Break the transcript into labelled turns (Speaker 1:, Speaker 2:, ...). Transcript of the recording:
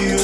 Speaker 1: you